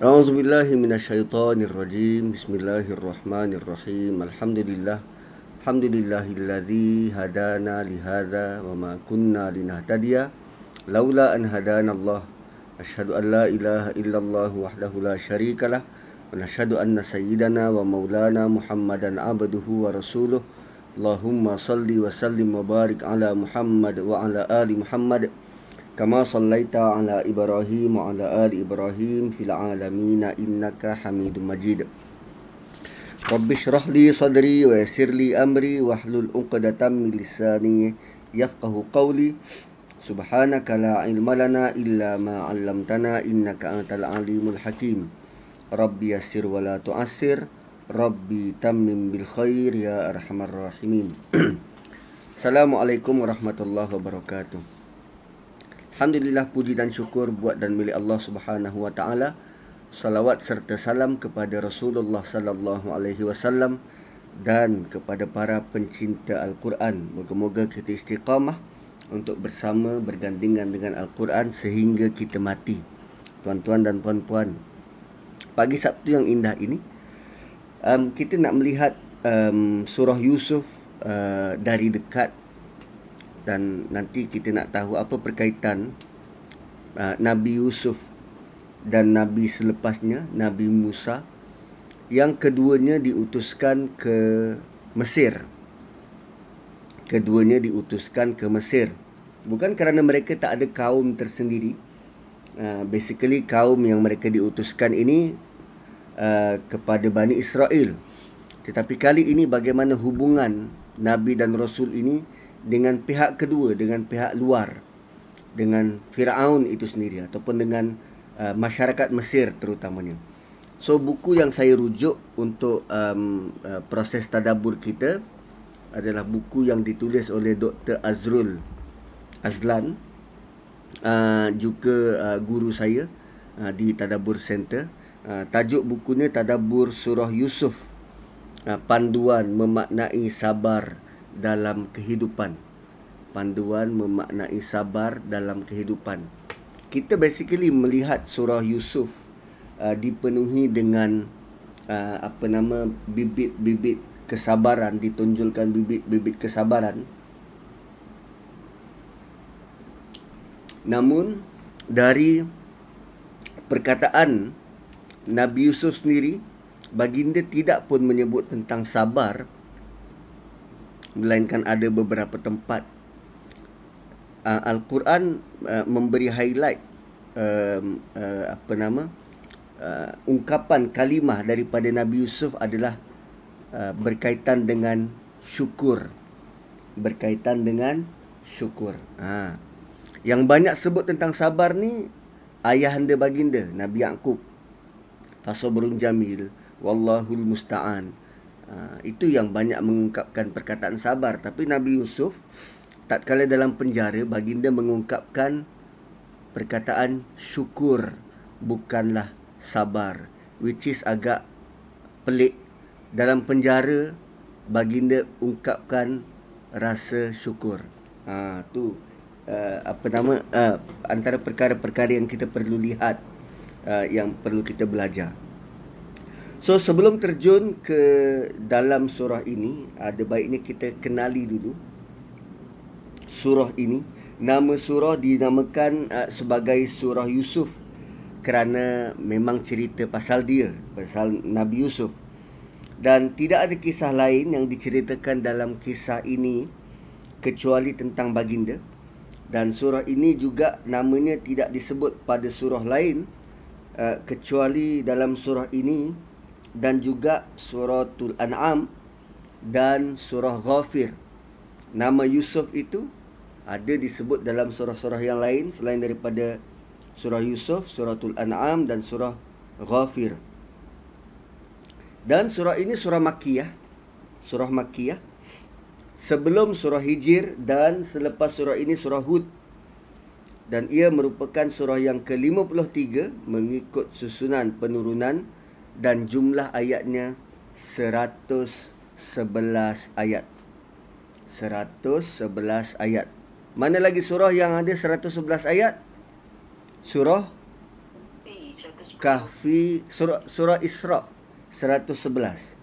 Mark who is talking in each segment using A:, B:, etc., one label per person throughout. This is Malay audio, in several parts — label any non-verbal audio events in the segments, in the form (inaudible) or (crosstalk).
A: أعوذ بالله من الشيطان الرجيم. بسم الله الرحمن الرحيم. الحمد لله. الحمد لله الذي هدانا لهذا وما كنا لنهتدي لولا أن هدانا الله. أشهد أن لا إله إلا الله وحده لا شريك له. ونشهد أن سيدنا ومولانا محمدا عبده ورسوله. اللهم صل وسلم وبارك على محمد وعلى آل محمد. كما صليت على إبراهيم وعلى آل إبراهيم في العالمين إنك حميد مجيد رب اشرح لي صدري ويسر لي أمري واحلل عقدة من لساني يفقه قولي سبحانك لا علم لنا إلا ما علمتنا إنك أنت العليم الحكيم ربي يسر ولا تعسر ربي تمم بالخير يا أرحم الراحمين السلام عليكم ورحمة الله وبركاته Alhamdulillah puji dan syukur buat dan milik Allah Subhanahu wa taala. Salawat serta salam kepada Rasulullah sallallahu alaihi wasallam dan kepada para pencinta Al-Quran. Moga-moga kita istiqamah untuk bersama bergandingan dengan Al-Quran sehingga kita mati. Tuan-tuan dan puan-puan, pagi Sabtu yang indah ini um, kita nak melihat um, surah Yusuf uh, dari dekat dan nanti kita nak tahu apa perkaitan uh, Nabi Yusuf dan Nabi selepasnya Nabi Musa yang keduanya diutuskan ke Mesir. Keduanya diutuskan ke Mesir. Bukan kerana mereka tak ada kaum tersendiri. Uh, basically kaum yang mereka diutuskan ini uh, kepada Bani Israel. Tetapi kali ini bagaimana hubungan Nabi dan Rasul ini dengan pihak kedua dengan pihak luar dengan Firaun itu sendiri ataupun dengan uh, masyarakat Mesir terutamanya. So buku yang saya rujuk untuk um, uh, proses tadabbur kita adalah buku yang ditulis oleh Dr. Azrul Azlan uh, juga uh, guru saya uh, di Tadabbur Center. Uh, tajuk bukunya Tadabbur Surah Yusuf. Uh, panduan memaknai sabar dalam kehidupan. Panduan memaknai sabar dalam kehidupan. Kita basically melihat surah Yusuf uh, dipenuhi dengan uh, apa nama bibit-bibit kesabaran ditunjulkan bibit-bibit kesabaran. Namun dari perkataan Nabi Yusuf sendiri baginda tidak pun menyebut tentang sabar melainkan ada beberapa tempat. Uh, al-Quran uh, memberi highlight uh, uh, apa nama uh, ungkapan kalimah daripada Nabi Yusuf adalah uh, berkaitan dengan syukur. Berkaitan dengan syukur. Ha. Yang banyak sebut tentang sabar ni ayahanda baginda Nabi Yaqub Fasabrun Jamil Wallahul Musta'an Ha, itu yang banyak mengungkapkan perkataan sabar. Tapi Nabi Yusuf tak kala dalam penjara baginda mengungkapkan perkataan syukur bukanlah sabar which is agak pelik. Dalam penjara baginda ungkapkan rasa syukur. Ha tu uh, apa nama uh, antara perkara-perkara yang kita perlu lihat uh, yang perlu kita belajar So sebelum terjun ke dalam surah ini, ada baiknya kita kenali dulu surah ini. Nama surah dinamakan uh, sebagai surah Yusuf kerana memang cerita pasal dia, pasal Nabi Yusuf. Dan tidak ada kisah lain yang diceritakan dalam kisah ini kecuali tentang baginda. Dan surah ini juga namanya tidak disebut pada surah lain uh, kecuali dalam surah ini dan juga suratul an'am dan surah ghafir. Nama yusuf itu ada disebut dalam surah-surah yang lain selain daripada surah yusuf suratul an'am dan surah ghafir. Dan surah ini surah makkiyah. Surah makkiyah. Sebelum surah hijir dan selepas surah ini surah hud. Dan ia merupakan surah yang ke-53 mengikut susunan penurunan dan jumlah ayatnya 111 ayat. 111 ayat. Mana lagi surah yang ada 111 ayat? Surah Kahfi surah surah Isra 111.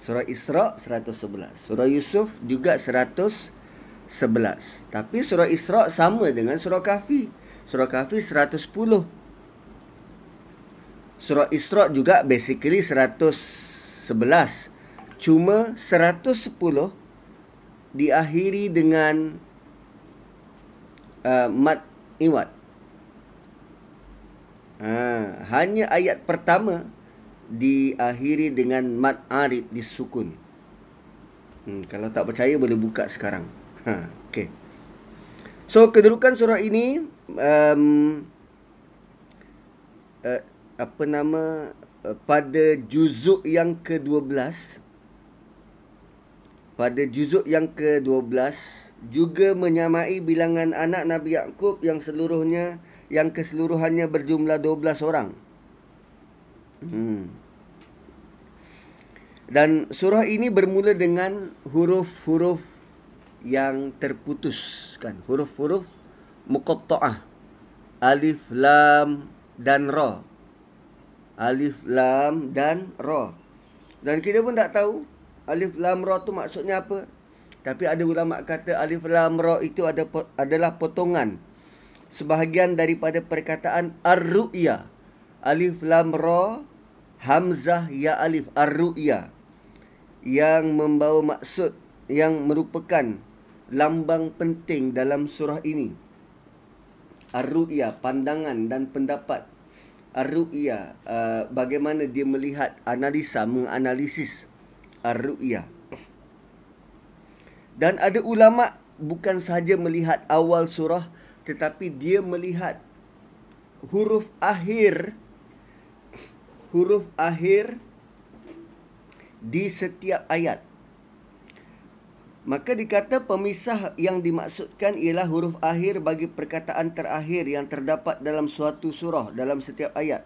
A: Surah Isra 111. Surah Yusuf juga 111. Tapi surah Isra sama dengan surah Kahfi. Surah Kahfi 110. Surah Isra juga basically 111. Cuma 110 diakhiri dengan uh, mat iwat. Ha, hanya ayat pertama diakhiri dengan mat arid disukun. Hmm, kalau tak percaya boleh buka sekarang. Ha, okay. So kedudukan surah ini um, uh, apa nama uh, pada juzuk yang ke-12 pada juzuk yang ke-12 juga menyamai bilangan anak Nabi Yakub yang seluruhnya yang keseluruhannya berjumlah 12 orang. Hmm. Dan surah ini bermula dengan huruf-huruf yang terputus kan, huruf-huruf muqatta'ah. Alif, lam dan ra. Alif, lam dan ra. Dan kita pun tak tahu alif lam ra tu maksudnya apa? Tapi ada ulama kata alif lam ra itu ada adalah potongan sebahagian daripada perkataan ar-ru'ya. Alif lam ra hamzah ya alif ar-ru'ya yang membawa maksud yang merupakan lambang penting dalam surah ini. Ar-ru'ya pandangan dan pendapat Ar-ru'ya uh, bagaimana dia melihat analisa menganalisis ar-ru'yah. Dan ada ulama bukan sahaja melihat awal surah tetapi dia melihat huruf akhir huruf akhir di setiap ayat. Maka dikata pemisah yang dimaksudkan ialah huruf akhir bagi perkataan terakhir yang terdapat dalam suatu surah dalam setiap ayat.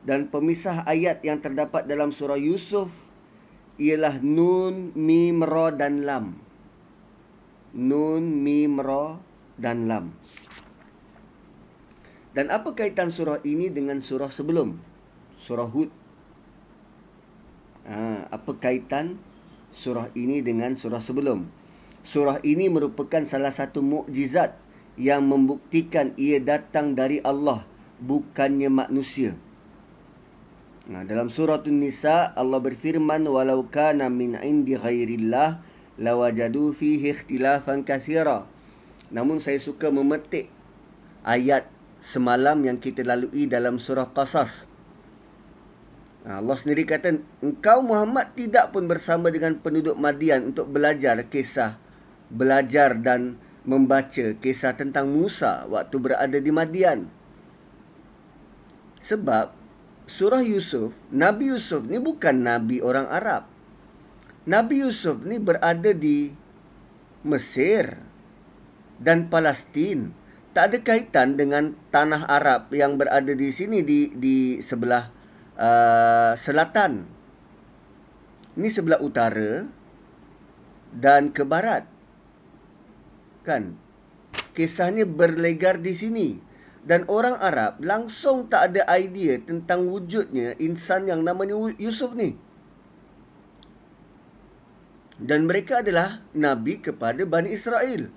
A: Dan pemisah ayat yang terdapat dalam surah Yusuf ialah nun, mim, ra dan lam. Nun, mim, ra dan lam. Dan apa kaitan surah ini dengan surah sebelum? Surah Hud. Ha, apa kaitan surah ini dengan surah sebelum? Surah ini merupakan salah satu mukjizat yang membuktikan ia datang dari Allah bukannya manusia. Nah, dalam surah An-Nisa Allah berfirman walau kana min indi ghairillah lawajadu fihi ikhtilafan katsira. Namun saya suka memetik ayat semalam yang kita lalui dalam surah Qasas. Nah, Allah sendiri kata engkau Muhammad tidak pun bersama dengan penduduk Madian untuk belajar kisah belajar dan membaca kisah tentang Musa waktu berada di Madian. Sebab surah Yusuf, Nabi Yusuf ni bukan nabi orang Arab. Nabi Yusuf ni berada di Mesir dan Palestin. Tak ada kaitan dengan tanah Arab yang berada di sini di di sebelah uh, selatan. Ini sebelah utara dan ke barat. Kan? Kisahnya berlegar di sini dan orang Arab langsung tak ada idea tentang wujudnya insan yang namanya Yusuf ni. Dan mereka adalah nabi kepada Bani Israel.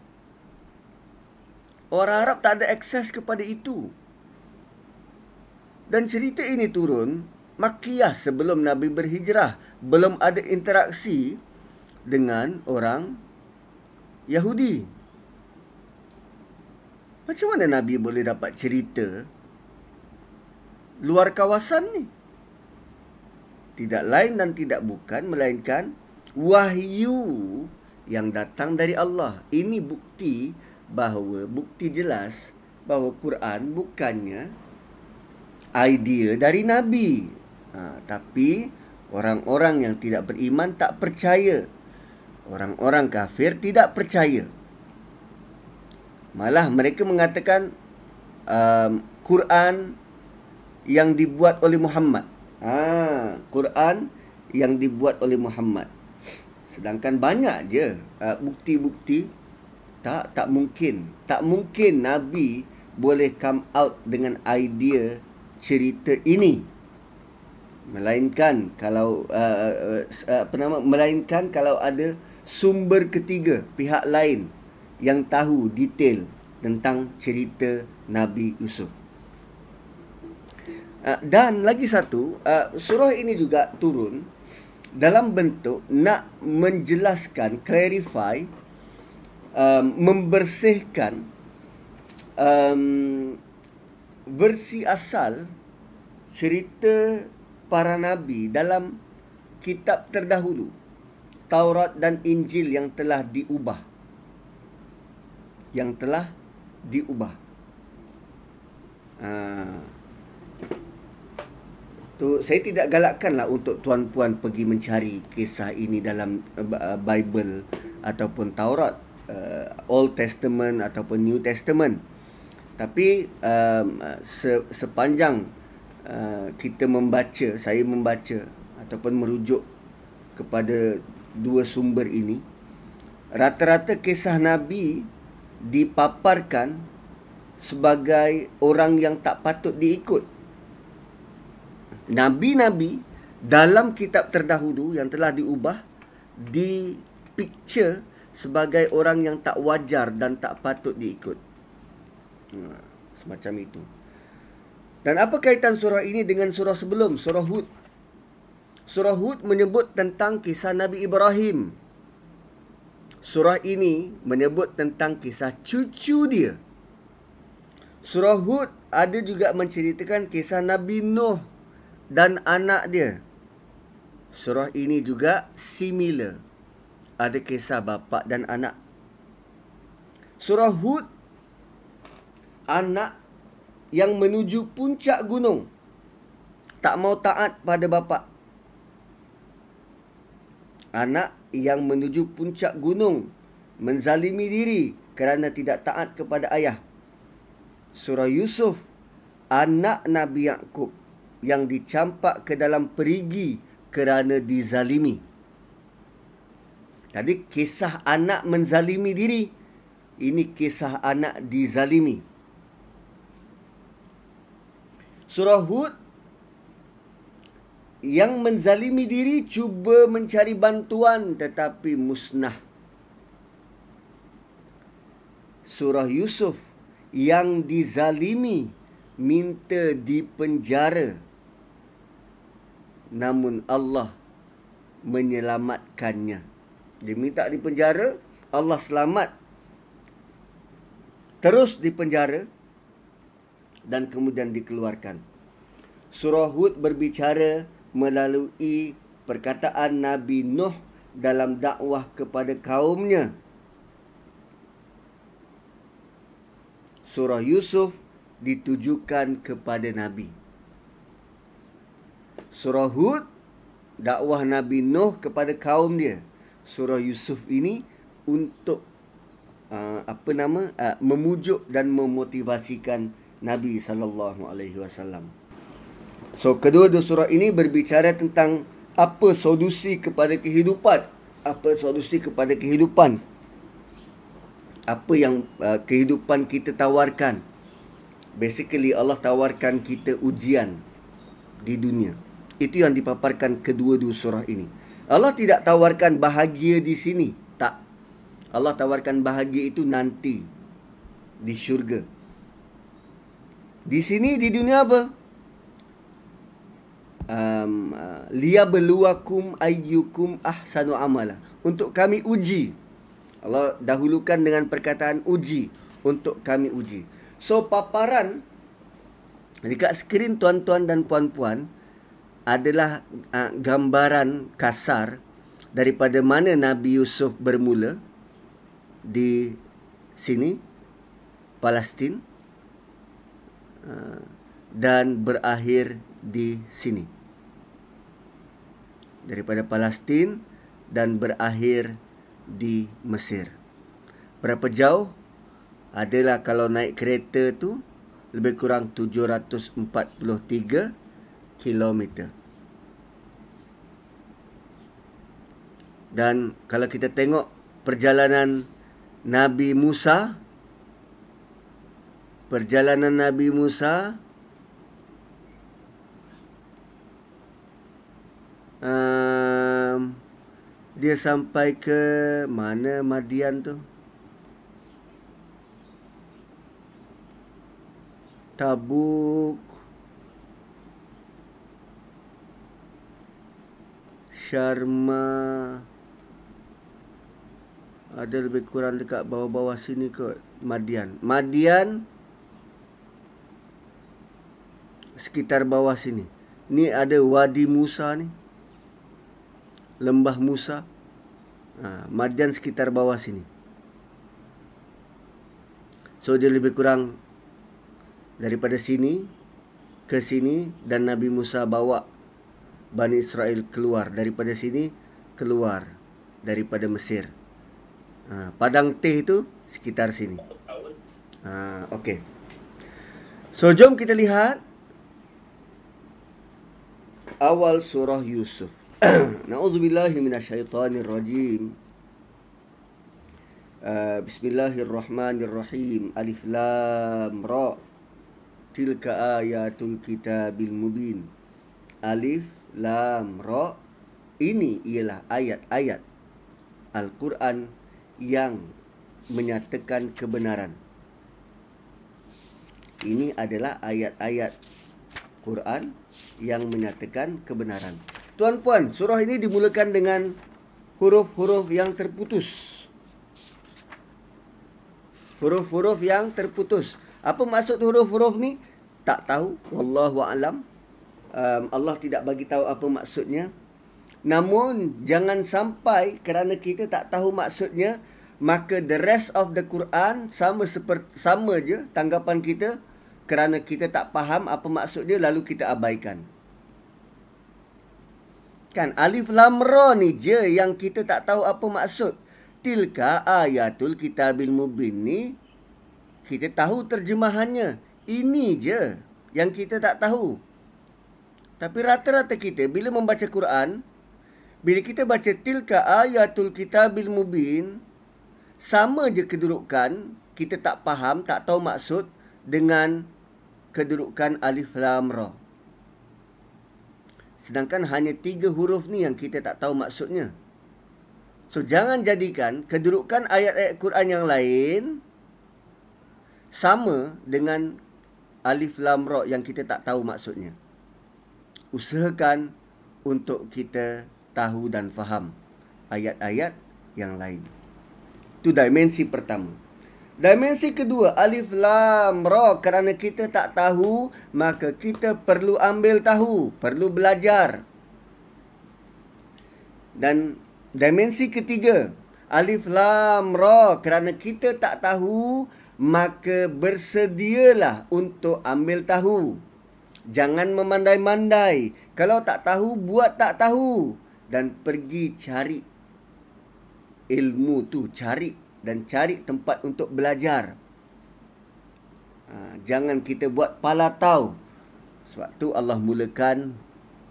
A: Orang Arab tak ada akses kepada itu. Dan cerita ini turun Makkiyah sebelum Nabi berhijrah. Belum ada interaksi dengan orang Yahudi. Macam mana Nabi boleh dapat cerita luar kawasan ni? Tidak lain dan tidak bukan melainkan wahyu yang datang dari Allah. Ini bukti bahawa bukti jelas bahawa Quran bukannya idea dari Nabi. Ha, tapi orang-orang yang tidak beriman tak percaya. Orang-orang kafir tidak percaya. Malah mereka mengatakan um, Quran yang dibuat oleh Muhammad. Ha, Quran yang dibuat oleh Muhammad. Sedangkan banyak je uh, bukti-bukti tak tak mungkin. Tak mungkin Nabi boleh come out dengan idea cerita ini melainkan kalau uh, uh, apa nama melainkan kalau ada sumber ketiga pihak lain yang tahu detail tentang cerita Nabi Yusuf. Uh, dan lagi satu, uh, surah ini juga turun dalam bentuk nak menjelaskan, clarify, um, membersihkan um, versi asal cerita para nabi dalam kitab terdahulu Taurat dan Injil yang telah diubah. Yang telah diubah. Ha. tu saya tidak galakkanlah untuk tuan-puan pergi mencari kisah ini dalam uh, Bible ataupun Taurat uh, Old Testament ataupun New Testament. Tapi um, se, sepanjang uh, kita membaca, saya membaca ataupun merujuk kepada dua sumber ini, rata-rata kisah Nabi dipaparkan sebagai orang yang tak patut diikut. Nabi-nabi dalam kitab terdahulu yang telah diubah di picture sebagai orang yang tak wajar dan tak patut diikut. Ha, semacam itu. Dan apa kaitan surah ini dengan surah sebelum, surah Hud? Surah Hud menyebut tentang kisah Nabi Ibrahim. Surah ini menyebut tentang kisah cucu dia. Surah Hud ada juga menceritakan kisah Nabi Nuh dan anak dia. Surah ini juga similar. Ada kisah bapa dan anak. Surah Hud anak yang menuju puncak gunung. Tak mau taat pada bapa anak yang menuju puncak gunung menzalimi diri kerana tidak taat kepada ayah. Surah yusuf anak nabi yakub yang dicampak ke dalam perigi kerana dizalimi. Tadi kisah anak menzalimi diri. Ini kisah anak dizalimi Surah Hud yang menzalimi diri cuba mencari bantuan tetapi musnah. Surah Yusuf yang dizalimi minta dipenjara namun Allah menyelamatkannya. Dia minta dipenjara, Allah selamat. Terus dipenjara, dan kemudian dikeluarkan. Surah Hud berbicara melalui perkataan Nabi Nuh dalam dakwah kepada kaumnya. Surah Yusuf ditujukan kepada Nabi. Surah Hud dakwah Nabi Nuh kepada kaum dia. Surah Yusuf ini untuk uh, apa nama uh, memujuk dan memotivasikan Nabi sallallahu alaihi wasallam. So kedua-dua surah ini berbicara tentang apa solusi kepada kehidupan, apa solusi kepada kehidupan. Apa yang uh, kehidupan kita tawarkan. Basically Allah tawarkan kita ujian di dunia. Itu yang dipaparkan kedua-dua surah ini. Allah tidak tawarkan bahagia di sini, tak. Allah tawarkan bahagia itu nanti di syurga. Di sini di dunia apa? Um, uh, liya beluakum ayyukum ahsanu amala. Untuk kami uji. Allah dahulukan dengan perkataan uji. Untuk kami uji. So paparan dekat skrin tuan-tuan dan puan-puan adalah uh, gambaran kasar daripada mana Nabi Yusuf bermula di sini Palestin dan berakhir di sini. Daripada Palestin dan berakhir di Mesir. Berapa jauh? Adalah kalau naik kereta tu lebih kurang 743 kilometer. Dan kalau kita tengok perjalanan Nabi Musa perjalanan Nabi Musa. Um, dia sampai ke mana Madian tu? Tabuk. Sharma. Ada lebih kurang dekat bawah-bawah sini kot Madian. Madian Sekitar bawah sini. Ni ada Wadi Musa ni lembah Musa. Ha, Madian sekitar bawah sini. So dia lebih kurang daripada sini ke sini dan Nabi Musa bawa Bani Israel keluar daripada sini keluar daripada Mesir. Ha, padang teh itu sekitar sini. Ha, okay. So jom kita lihat awal surah Yusuf. (clears throat) Nauzubillahi minasyaitonirrajim. Uh, bismillahirrahmanirrahim. Alif lam ra. Tilka ayatul kitabil mubin. Alif lam ra. Ini ialah ayat-ayat Al-Quran yang menyatakan kebenaran. Ini adalah ayat-ayat Quran yang menyatakan kebenaran. Tuan-puan, surah ini dimulakan dengan huruf-huruf yang terputus. Huruf-huruf yang terputus. Apa maksud huruf-huruf ni? Tak tahu. Wallahu a'lam. Um, Allah tidak bagi tahu apa maksudnya. Namun jangan sampai kerana kita tak tahu maksudnya maka the rest of the Quran sama seperti sama je tanggapan kita kerana kita tak faham apa maksud dia lalu kita abaikan. Kan alif lam ra ni je yang kita tak tahu apa maksud. Tilka ayatul kitabil mubin ni kita tahu terjemahannya. Ini je yang kita tak tahu. Tapi rata-rata kita bila membaca Quran, bila kita baca tilka ayatul kitabil mubin, sama je kedudukan, kita tak faham, tak tahu maksud dengan kedudukan alif lam ra. Sedangkan hanya tiga huruf ni yang kita tak tahu maksudnya. So jangan jadikan kedudukan ayat-ayat Quran yang lain sama dengan alif lam ra yang kita tak tahu maksudnya. Usahakan untuk kita tahu dan faham ayat-ayat yang lain. Itu dimensi pertama. Dimensi kedua, alif lam ra kerana kita tak tahu, maka kita perlu ambil tahu, perlu belajar. Dan dimensi ketiga, alif lam ra kerana kita tak tahu, maka bersedialah untuk ambil tahu. Jangan memandai-mandai. Kalau tak tahu, buat tak tahu dan pergi cari ilmu tu, cari dan cari tempat untuk belajar. Ha, jangan kita buat pala tahu. Sebab tu Allah mulakan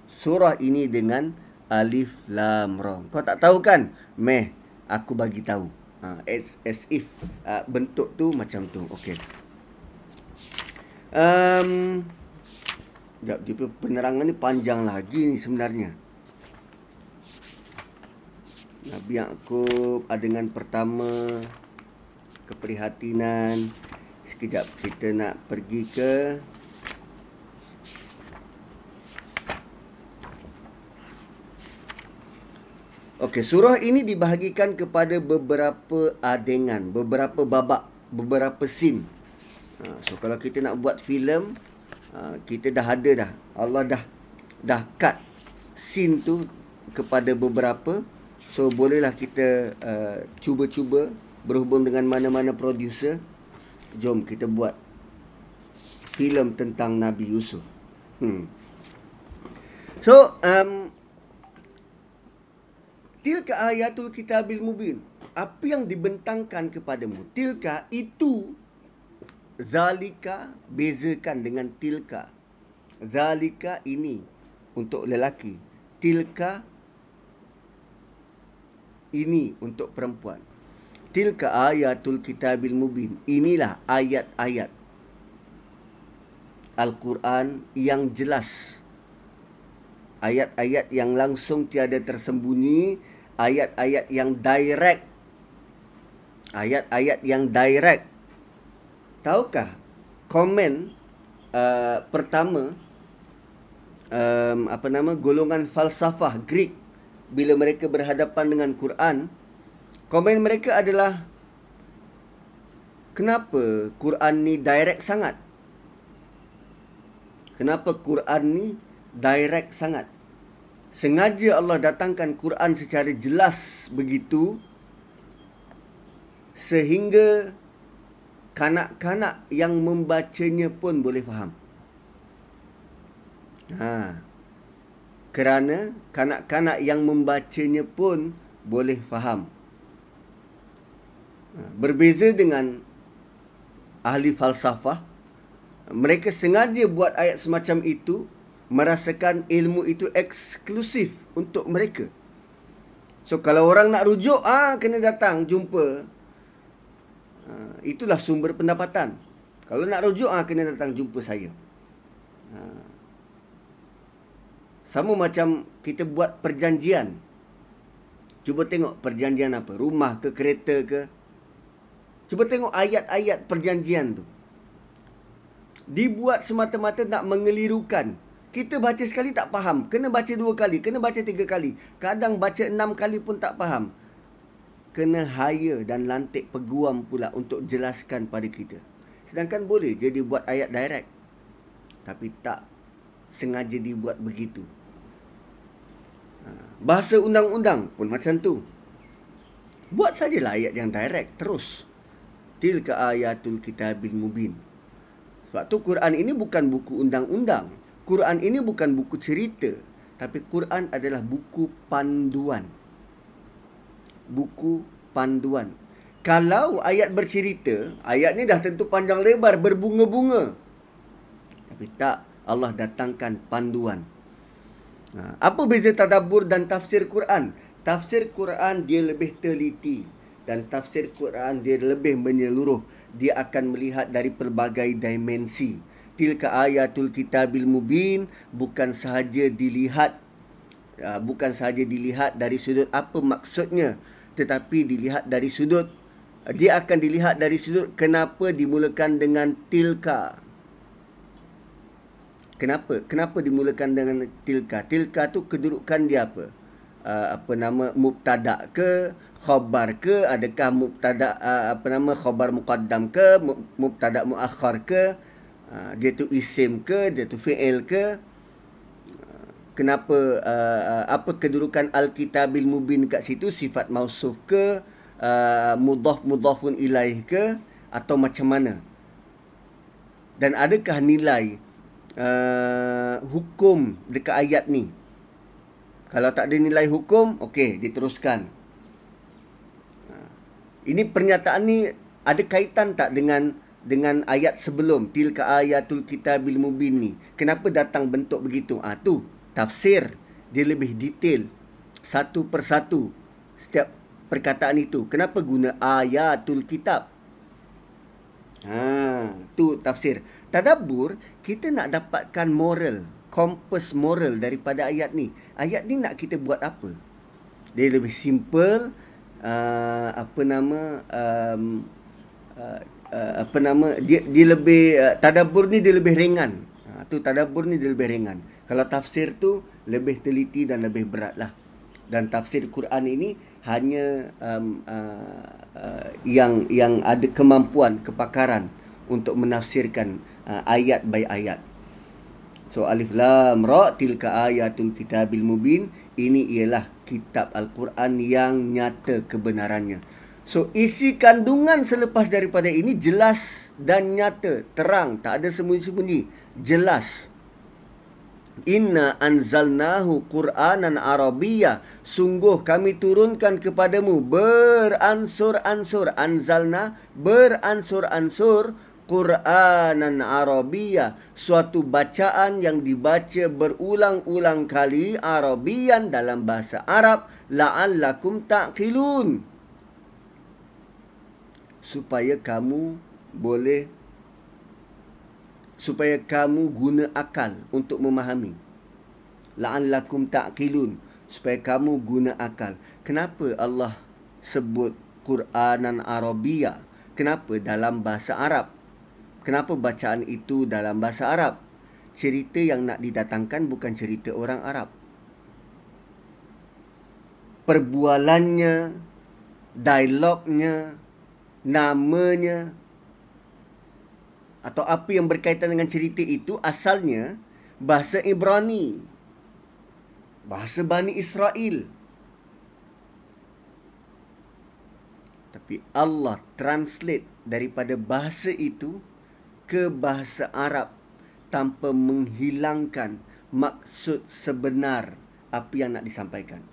A: surah ini dengan alif lam ra. Kau tak tahu kan? Meh, aku bagi tahu. Ha, as, as if uh, bentuk tu macam tu. Okey. Um, Sekejap, penerangan ni panjang lagi ni sebenarnya. Nabi Yaakob adegan pertama keprihatinan sekejap kita nak pergi ke Okey, surah ini dibahagikan kepada beberapa adegan, beberapa babak, beberapa scene. Ha, so kalau kita nak buat filem, ha, kita dah ada dah. Allah dah dah cut scene tu kepada beberapa So bolehlah kita uh, cuba-cuba berhubung dengan mana-mana producer. Jom kita buat filem tentang Nabi Yusuf. Hmm. So, um, tilka ayatul kitabil mubin. Apa yang dibentangkan kepadamu? Tilka itu zalika bezakan dengan tilka. Zalika ini untuk lelaki. Tilka ini untuk perempuan. Tilka ayatul kitabil mubin. Inilah ayat-ayat Al-Quran yang jelas. Ayat-ayat yang langsung tiada tersembunyi. ayat-ayat yang direct. Ayat-ayat yang direct. Tahukah komen uh, pertama um, apa nama golongan falsafah Greek bila mereka berhadapan dengan Quran, komen mereka adalah kenapa Quran ni direct sangat? Kenapa Quran ni direct sangat? Sengaja Allah datangkan Quran secara jelas begitu sehingga kanak-kanak yang membacanya pun boleh faham. Ha. Kerana kanak-kanak yang membacanya pun boleh faham. Ha. Berbeza dengan ahli falsafah, mereka sengaja buat ayat semacam itu merasakan ilmu itu eksklusif untuk mereka. So kalau orang nak rujuk ah kena datang jumpa. Ah, itulah sumber pendapatan. Kalau nak rujuk ah kena datang jumpa saya. Sama macam kita buat perjanjian. Cuba tengok perjanjian apa? Rumah ke kereta ke? Cuba tengok ayat-ayat perjanjian tu. Dibuat semata-mata nak mengelirukan kita baca sekali tak faham. Kena baca dua kali. Kena baca tiga kali. Kadang baca enam kali pun tak faham. Kena hire dan lantik peguam pula untuk jelaskan pada kita. Sedangkan boleh jadi buat ayat direct. Tapi tak sengaja dibuat begitu. Ha, bahasa undang-undang pun macam tu. Buat sajalah ayat yang direct terus. Tilka ayatul kitabil mubin. Sebab tu Quran ini bukan buku undang-undang. Quran ini bukan buku cerita tapi Quran adalah buku panduan. Buku panduan. Kalau ayat bercerita, ayat ni dah tentu panjang lebar berbunga-bunga. Tapi tak Allah datangkan panduan. Ha, apa beza tadabbur dan tafsir Quran? Tafsir Quran dia lebih teliti dan tafsir Quran dia lebih menyeluruh. Dia akan melihat dari pelbagai dimensi tilka ayatul kitabil mubin bukan sahaja dilihat uh, bukan sahaja dilihat dari sudut apa maksudnya tetapi dilihat dari sudut dia akan dilihat dari sudut kenapa dimulakan dengan tilka kenapa? Kenapa dimulakan dengan tilka? Tilka tu kedudukan dia apa? Uh, apa nama? Mubtada ke? Khabar ke? Adakah mubtada uh, apa nama? Khabar muqaddam ke? Mubtada muakhar ke? Ha, dia tu isim ke? Dia tu fi'il ke? Kenapa uh, apa kedudukan al-kitabil mubin kat situ? Sifat mausuf ke? Uh, mudhaf mudhafun ilaih ke? Atau macam mana? Dan adakah nilai uh, hukum dekat ayat ni. Kalau tak ada nilai hukum okey diteruskan. Ini pernyataan ni ada kaitan tak dengan dengan ayat sebelum tilka ayatul kitabil mubin ni? Kenapa datang bentuk begitu? Ah tu tafsir. Dia lebih detail satu persatu setiap perkataan itu. Kenapa guna ayatul kitab ha tu tafsir tadabbur kita nak dapatkan moral kompas moral daripada ayat ni ayat ni nak kita buat apa dia lebih simple uh, apa nama um, uh, uh, apa nama dia dia lebih uh, tadabbur ni dia lebih ringan. Ha tu tadabbur ni dia lebih ringan. Kalau tafsir tu lebih teliti dan lebih berat lah. Dan tafsir Quran ini hanya um, uh, uh, yang yang ada kemampuan kepakaran untuk menafsirkan uh, ayat by ayat. So alif lam ra tilka ayatul kitabil mubin ini ialah kitab al-Quran yang nyata kebenarannya. So isi kandungan selepas daripada ini jelas dan nyata, terang, tak ada sembunyi-sembunyi, jelas. Inna anzalnahu Qur'anan Arabiyya. Sungguh kami turunkan kepadamu beransur-ansur. Anzalna beransur-ansur Qur'anan Arabiyya, suatu bacaan yang dibaca berulang-ulang kali Arabian dalam bahasa Arab. La'allakum taqilun. Supaya kamu boleh supaya kamu guna akal untuk memahami la'allakum ta'qilun supaya kamu guna akal. Kenapa Allah sebut Quranan Arabia? Kenapa dalam bahasa Arab? Kenapa bacaan itu dalam bahasa Arab? Cerita yang nak didatangkan bukan cerita orang Arab. Perbualannya, dialognya, namanya atau apa yang berkaitan dengan cerita itu asalnya bahasa Ibrani bahasa Bani Israel. Tapi Allah translate daripada bahasa itu ke bahasa Arab tanpa menghilangkan maksud sebenar apa yang nak disampaikan.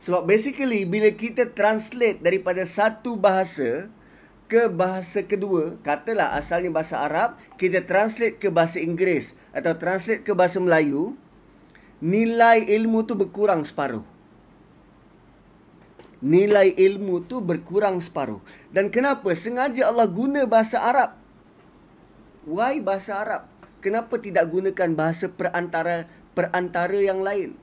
A: Sebab basically bila kita translate daripada satu bahasa ke bahasa kedua, katalah asalnya bahasa Arab, kita translate ke bahasa Inggeris atau translate ke bahasa Melayu, nilai ilmu tu berkurang separuh. Nilai ilmu tu berkurang separuh. Dan kenapa? Sengaja Allah guna bahasa Arab. Why bahasa Arab? Kenapa tidak gunakan bahasa perantara perantara yang lain?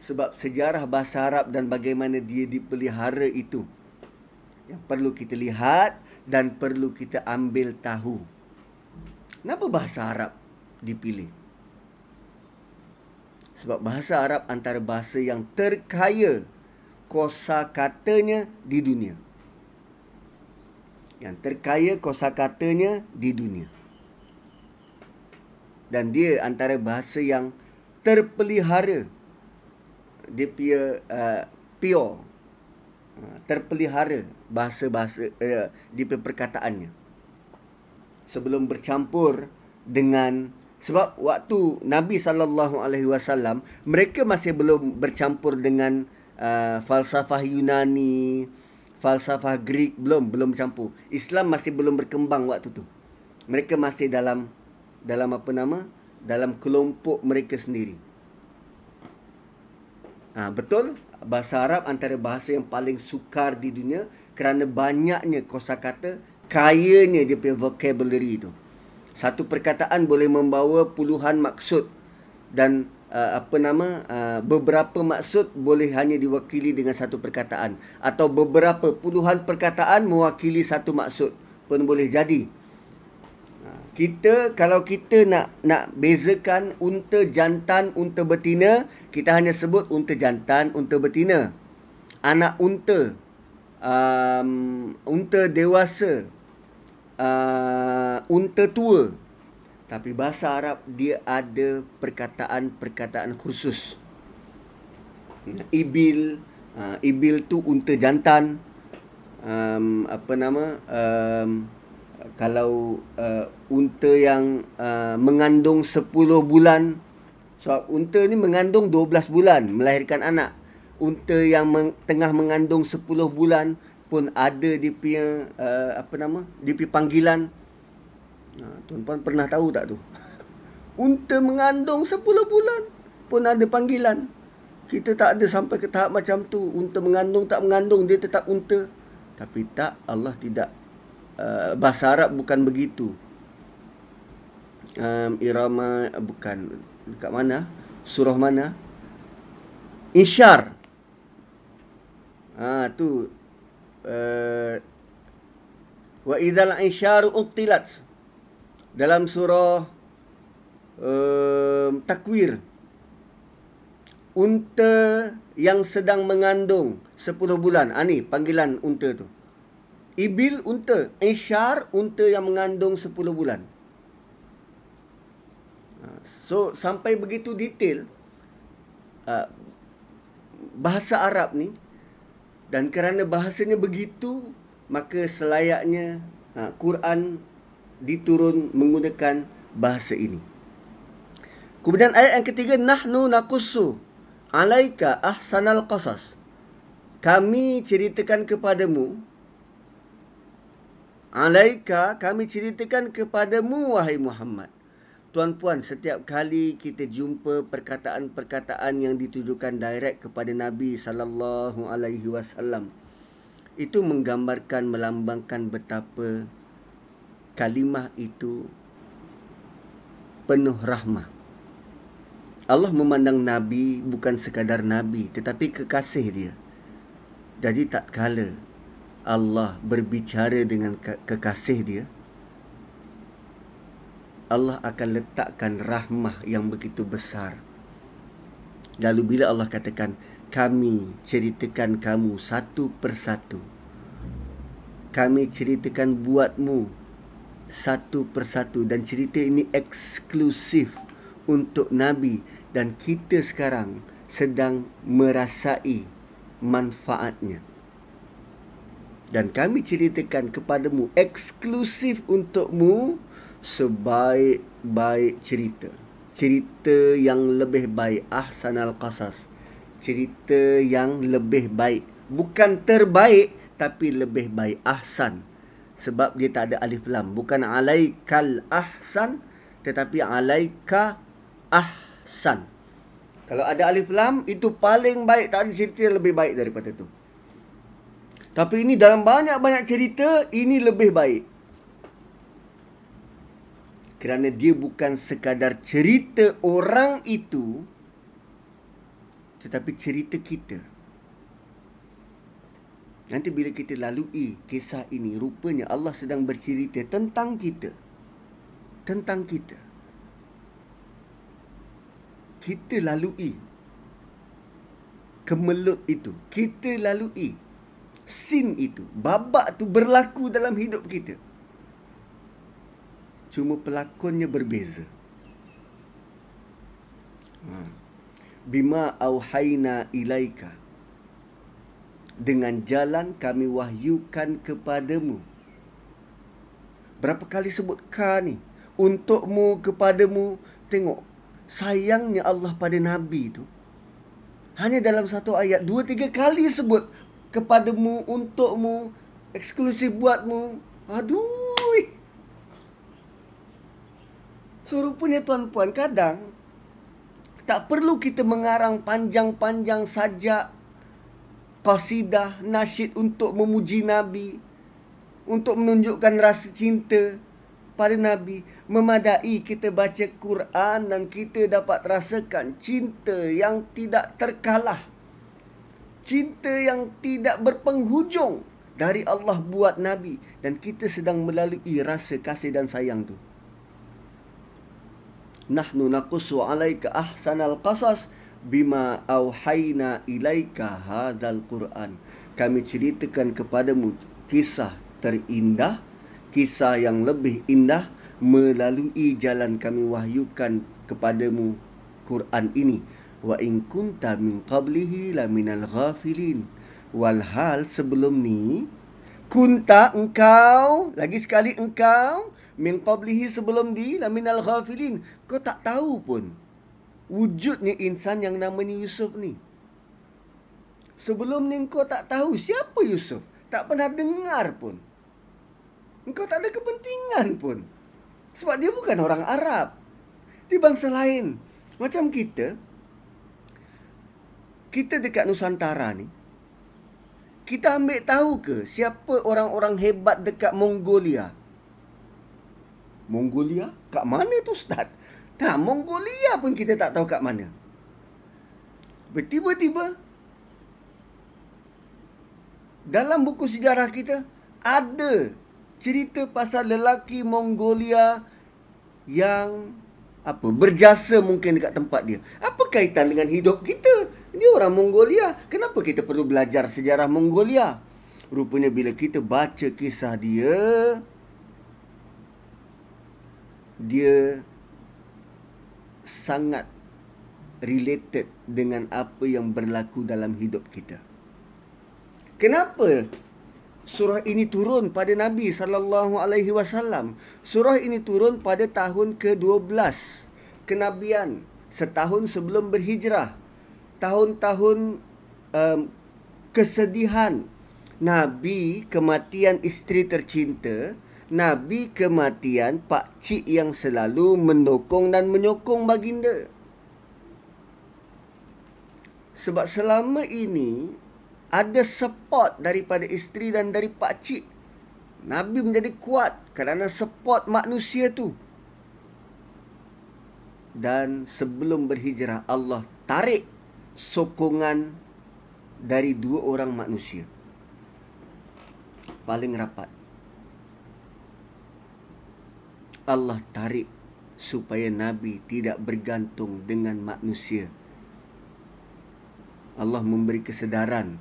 A: Sebab sejarah bahasa Arab dan bagaimana dia dipelihara itu yang perlu kita lihat dan perlu kita ambil tahu. Kenapa bahasa Arab dipilih? Sebab bahasa Arab antara bahasa yang terkaya kosa katanya di dunia. Yang terkaya kosa katanya di dunia. Dan dia antara bahasa yang terpelihara. Dia punya uh, pure. Uh, terpelihara bahasa-bahasa uh, di perkataannya. Sebelum bercampur dengan sebab waktu Nabi sallallahu alaihi wasallam mereka masih belum bercampur dengan uh, falsafah Yunani, falsafah Greek belum belum bercampur. Islam masih belum berkembang waktu tu. Mereka masih dalam dalam apa nama? Dalam kelompok mereka sendiri. Ha, betul bahasa Arab antara bahasa yang paling sukar di dunia kerana banyaknya kosakata, kayanya dia punya vocabulary tu. Satu perkataan boleh membawa puluhan maksud dan uh, apa nama uh, beberapa maksud boleh hanya diwakili dengan satu perkataan atau beberapa puluhan perkataan mewakili satu maksud pun boleh jadi. Uh, kita kalau kita nak nak bezakan unta jantan unta betina kita hanya sebut unta jantan unta betina. Anak unta um, unta dewasa uh, unta tua. Tapi bahasa Arab dia ada perkataan-perkataan khusus. Ibil uh, ibil tu unta jantan. Um, apa nama? Um, kalau uh, unta yang uh, mengandung 10 bulan. Sebab so, unta ni mengandung 12 bulan melahirkan anak unta yang meng- tengah mengandung 10 bulan pun ada di punya uh, apa nama di punya panggilan. Uh, tuan-puan pernah tahu tak tu? (laughs) Unta mengandung 10 bulan pun ada panggilan. Kita tak ada sampai ke tahap macam tu. Unta mengandung tak mengandung dia tetap unta. Tapi tak Allah tidak uh, bahasa Arab bukan begitu. Um, irama bukan dekat mana? Surah mana? Insyar Ah tu. Uh, wa idzal isyaru utilat dalam surah uh, takwir. Unta yang sedang mengandung 10 bulan. Ah ni panggilan unta tu. Ibil unta. Isyar unta yang mengandung 10 bulan. Ah, so sampai begitu detail uh, bahasa Arab ni dan kerana bahasanya begitu, maka selayaknya ha, Quran diturun menggunakan bahasa ini. Kemudian ayat yang ketiga, Nahnu nakusu alaika ahsanal qasas. Kami ceritakan kepadamu, alaika kami ceritakan kepadamu, wahai Muhammad. Tuan-puan, setiap kali kita jumpa perkataan-perkataan yang ditujukan direct kepada Nabi sallallahu alaihi wasallam itu menggambarkan melambangkan betapa kalimah itu penuh rahmah. Allah memandang Nabi bukan sekadar Nabi tetapi kekasih dia. Jadi tak kala Allah berbicara dengan ke- kekasih dia, Allah akan letakkan rahmah yang begitu besar. Lalu bila Allah katakan, kami ceritakan kamu satu persatu. Kami ceritakan buatmu satu persatu dan cerita ini eksklusif untuk Nabi dan kita sekarang sedang merasai manfaatnya. Dan kami ceritakan kepadamu eksklusif untukmu sebaik-baik cerita. Cerita yang lebih baik ahsan al-qasas. Cerita yang lebih baik. Bukan terbaik tapi lebih baik ahsan. Sebab dia tak ada alif lam. Bukan alaikal ahsan tetapi alaika ahsan. Kalau ada alif lam itu paling baik tak ada cerita lebih baik daripada tu. Tapi ini dalam banyak-banyak cerita ini lebih baik. Kerana dia bukan sekadar cerita orang itu tetapi cerita kita. Nanti bila kita lalui kisah ini rupanya Allah sedang bercerita tentang kita. Tentang kita kita lalui kemelut itu kita lalui sin itu babak tu berlaku dalam hidup kita cuma pelakonnya berbeza. Ha. bima auhayna ilaika. Dengan jalan kami wahyukan kepadamu. Berapa kali sebut ka ni? Untukmu kepadamu. Tengok sayangnya Allah pada Nabi itu hanya dalam satu ayat dua tiga kali sebut kepadamu untukmu eksklusif buatmu. Aduh so rupanya tuan-puan kadang tak perlu kita mengarang panjang-panjang saja qasidah nasyid untuk memuji Nabi untuk menunjukkan rasa cinta pada Nabi memadai kita baca Quran dan kita dapat rasakan cinta yang tidak terkalah cinta yang tidak berpenghujung dari Allah buat Nabi dan kita sedang melalui rasa kasih dan sayang tu nahnu naqussu alayka ahsanal qasas bima auhayna ilaika hadzal Quran. Kami ceritakan kepadamu kisah terindah kisah yang lebih indah melalui jalan kami wahyukan kepadamu Quran ini. Wa in kunta min qablihi la minal ghafilin. Walhal sebelum ni kunta engkau lagi sekali engkau min qablihi sebelum di la minal ghafilin kau tak tahu pun wujudnya insan yang namanya Yusuf ni sebelum ni kau tak tahu siapa Yusuf tak pernah dengar pun Engkau tak ada kepentingan pun. Sebab dia bukan orang Arab. Dia bangsa lain. Macam kita. Kita dekat Nusantara ni. Kita ambil tahu ke siapa orang-orang hebat dekat Mongolia? Mongolia? Kat mana tu Ustaz? Nah, Mongolia pun kita tak tahu kat mana. Tiba-tiba dalam buku sejarah kita ada cerita pasal lelaki Mongolia yang apa berjasa mungkin dekat tempat dia. Apa kaitan dengan hidup kita? Dia orang Mongolia. Kenapa kita perlu belajar sejarah Mongolia? Rupanya bila kita baca kisah dia dia sangat related dengan apa yang berlaku dalam hidup kita. Kenapa surah ini turun pada Nabi sallallahu alaihi wasallam. Surah ini turun pada tahun ke-12 kenabian, setahun sebelum berhijrah. Tahun-tahun um, kesedihan Nabi kematian isteri tercinta, Nabi kematian pak cik yang selalu mendukung dan menyokong baginda. Sebab selama ini ada support daripada isteri dan dari pak cik. Nabi menjadi kuat kerana support manusia tu. dan sebelum berhijrah Allah tarik sokongan dari dua orang manusia paling rapat Allah tarik supaya Nabi tidak bergantung dengan manusia. Allah memberi kesedaran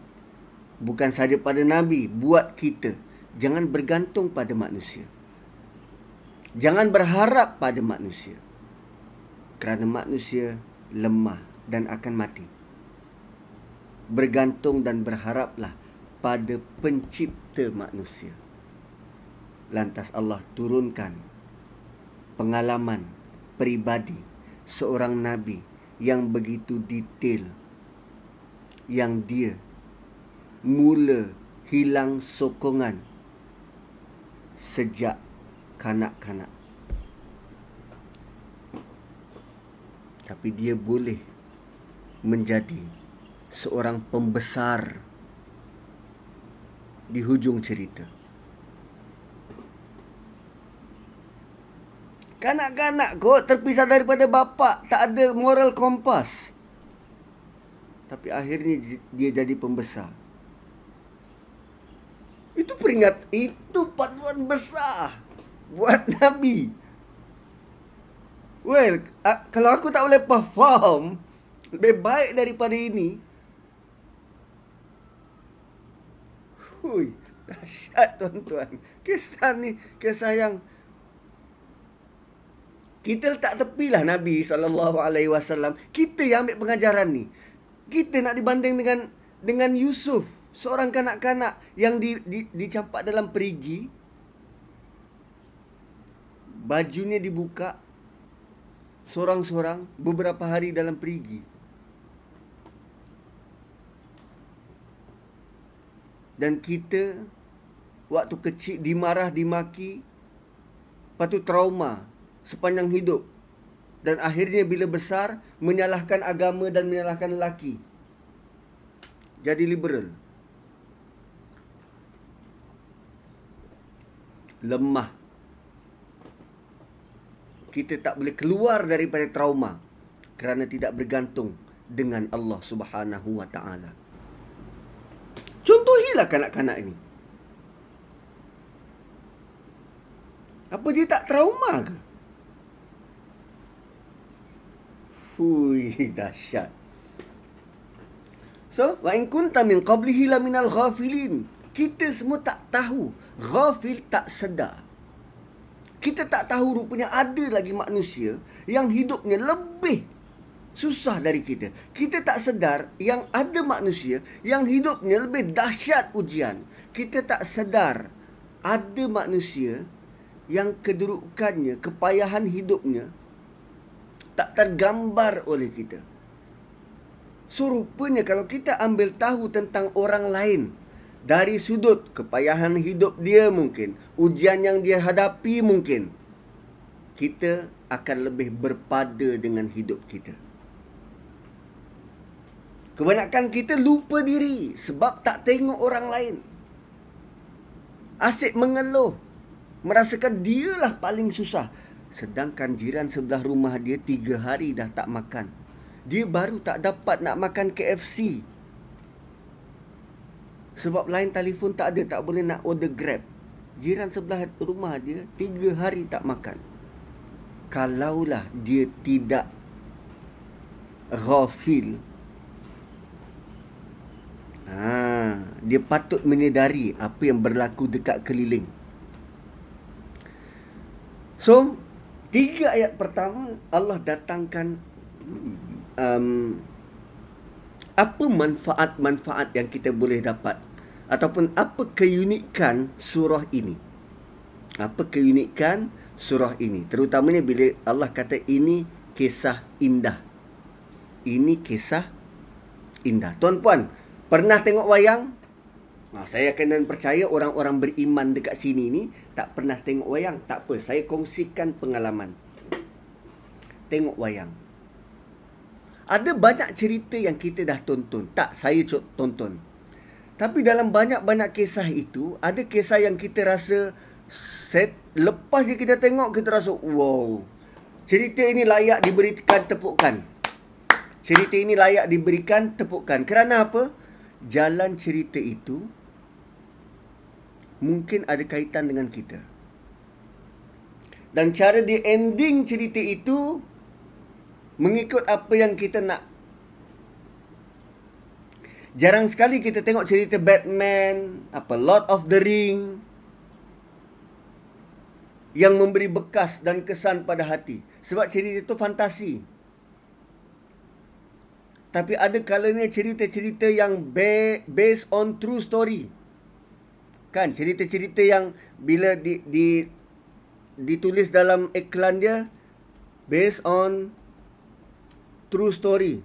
A: bukan saja pada Nabi, buat kita jangan bergantung pada manusia. Jangan berharap pada manusia. Kerana manusia lemah dan akan mati. Bergantung dan berharaplah pada pencipta manusia. Lantas Allah turunkan pengalaman peribadi seorang nabi yang begitu detail yang dia mula hilang sokongan sejak kanak-kanak. Tapi dia boleh menjadi seorang pembesar di hujung cerita Kanak-kanak kok terpisah daripada bapa, tak ada moral kompas. Tapi akhirnya dia jadi pembesar. Itu peringat, itu panduan besar buat (laughs) Nabi. Well, kalau aku tak boleh perform lebih baik daripada ini. Hui, dahsyat tuan-tuan. Kisah ni, kisah yang kita letak tepilah Nabi SAW. Kita yang ambil pengajaran ni. Kita nak dibanding dengan dengan Yusuf. Seorang kanak-kanak yang di, di, dicampak dalam perigi. Bajunya dibuka. Seorang-seorang beberapa hari dalam perigi. Dan kita waktu kecil dimarah, dimaki. Lepas tu trauma sepanjang hidup. Dan akhirnya bila besar menyalahkan agama dan menyalahkan lelaki. Jadi liberal. Lemah. Kita tak boleh keluar daripada trauma kerana tidak bergantung dengan Allah Subhanahu wa taala. Contohilah kanak-kanak ini. Apa dia tak trauma ke Hui, (laughs) dahsyat. So, wa in kunta min qablihi la minal ghafilin. Kita semua tak tahu. Ghafil tak sedar. Kita tak tahu rupanya ada lagi manusia yang hidupnya lebih susah dari kita. Kita tak sedar yang ada manusia yang hidupnya lebih dahsyat ujian. Kita tak sedar ada manusia yang kedudukannya, kepayahan hidupnya tak tergambar oleh kita. Serupanya kalau kita ambil tahu tentang orang lain dari sudut kepayahan hidup dia mungkin, ujian yang dia hadapi mungkin, kita akan lebih berpada dengan hidup kita. Kebanyakan kita lupa diri sebab tak tengok orang lain. Asyik mengeluh. Merasakan dialah paling susah. Sedangkan jiran sebelah rumah dia tiga hari dah tak makan. Dia baru tak dapat nak makan KFC. Sebab lain telefon tak ada, tak boleh nak order Grab. Jiran sebelah rumah dia tiga hari tak makan. Kalaulah dia tidak ghafil. Ha, dia patut menyedari apa yang berlaku dekat keliling. So, Tiga ayat pertama Allah datangkan um, apa manfaat-manfaat yang kita boleh dapat ataupun apa keunikan surah ini. Apa keunikan surah ini? Terutamanya bila Allah kata ini kisah indah. Ini kisah indah. Tuan-puan, pernah tengok wayang? Ha, saya akan percaya orang-orang beriman dekat sini ni tak pernah tengok wayang. Tak apa, saya kongsikan pengalaman. Tengok wayang. Ada banyak cerita yang kita dah tonton. Tak, saya tonton. Tapi dalam banyak-banyak kisah itu, ada kisah yang kita rasa set lepas je kita tengok kita rasa wow. cerita ini layak diberikan tepukan. Cerita ini layak diberikan tepukan. Kerana apa? Jalan cerita itu mungkin ada kaitan dengan kita. Dan cara di ending cerita itu mengikut apa yang kita nak. Jarang sekali kita tengok cerita Batman, apa Lord of the Ring yang memberi bekas dan kesan pada hati. Sebab cerita itu fantasi. Tapi ada kalanya cerita-cerita yang based on true story. Kan cerita-cerita yang bila di, di ditulis dalam iklan dia based on true story.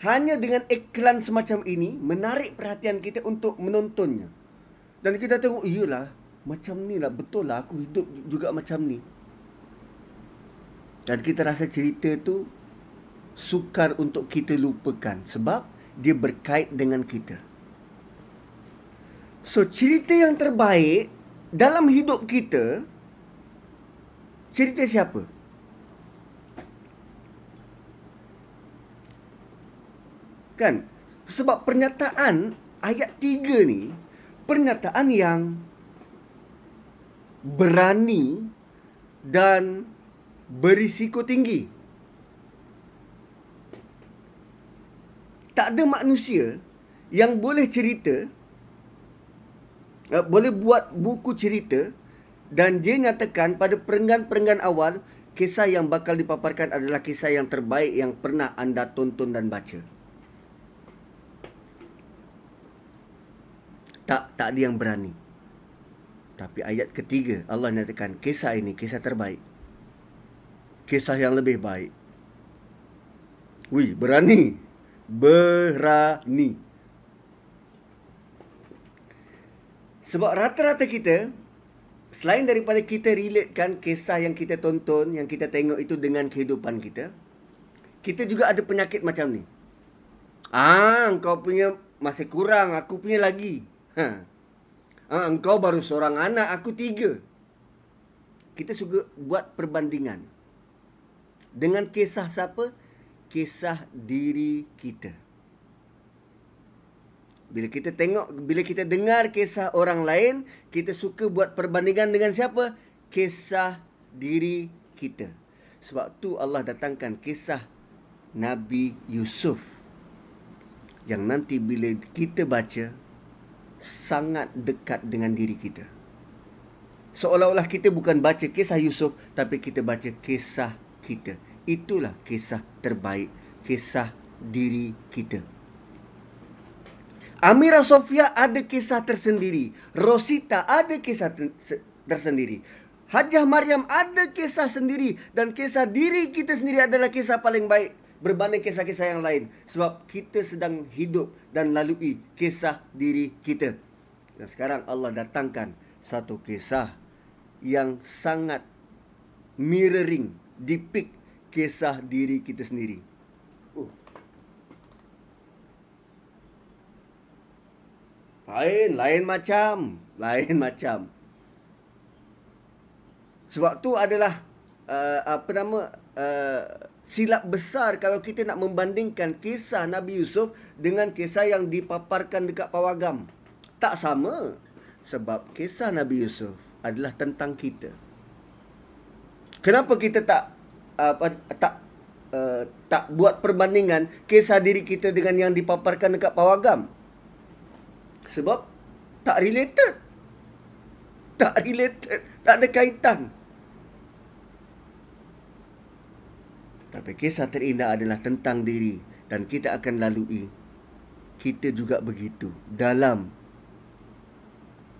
A: Hanya dengan iklan semacam ini menarik perhatian kita untuk menontonnya. Dan kita tengok, iyalah, macam ni lah, betul lah aku hidup juga macam ni. Dan kita rasa cerita tu sukar untuk kita lupakan sebab dia berkait dengan kita. So cerita yang terbaik dalam hidup kita cerita siapa? Kan? Sebab pernyataan ayat 3 ni pernyataan yang berani dan berisiko tinggi. Tak ada manusia yang boleh cerita uh, boleh buat buku cerita dan dia nyatakan pada perenggan-perenggan awal kisah yang bakal dipaparkan adalah kisah yang terbaik yang pernah anda tonton dan baca. tak tak ada yang berani. Tapi ayat ketiga Allah nyatakan kisah ini kisah terbaik. Kisah yang lebih baik. Wih, berani. Berani. Sebab rata-rata kita selain daripada kita relatekan kisah yang kita tonton, yang kita tengok itu dengan kehidupan kita, kita juga ada penyakit macam ni. Ah, kau punya masih kurang, aku punya lagi. Ha. ha. Engkau baru seorang anak, aku tiga. Kita suka buat perbandingan. Dengan kisah siapa? Kisah diri kita. Bila kita tengok, bila kita dengar kisah orang lain, kita suka buat perbandingan dengan siapa? Kisah diri kita. Sebab tu Allah datangkan kisah Nabi Yusuf. Yang nanti bila kita baca, sangat dekat dengan diri kita. Seolah-olah kita bukan baca kisah Yusuf tapi kita baca kisah kita. Itulah kisah terbaik, kisah diri kita. Amira Sofia ada kisah tersendiri. Rosita ada kisah tersendiri. Hajah Maryam ada kisah sendiri dan kisah diri kita sendiri adalah kisah paling baik berbanding kisah-kisah yang lain sebab kita sedang hidup dan lalui kisah diri kita. Dan sekarang Allah datangkan satu kisah yang sangat mirroring, depict kisah diri kita sendiri. Lain, lain macam, (laughs) lain macam. Sebab tu adalah uh, apa nama uh, silap besar kalau kita nak membandingkan kisah Nabi Yusuf dengan kisah yang dipaparkan dekat pawagam. Tak sama. Sebab kisah Nabi Yusuf adalah tentang kita. Kenapa kita tak apa tak uh, tak buat perbandingan kisah diri kita dengan yang dipaparkan dekat pawagam? Sebab tak related. Tak related, tak ada kaitan. Tapi kisah terindah adalah tentang diri dan kita akan lalui. Kita juga begitu dalam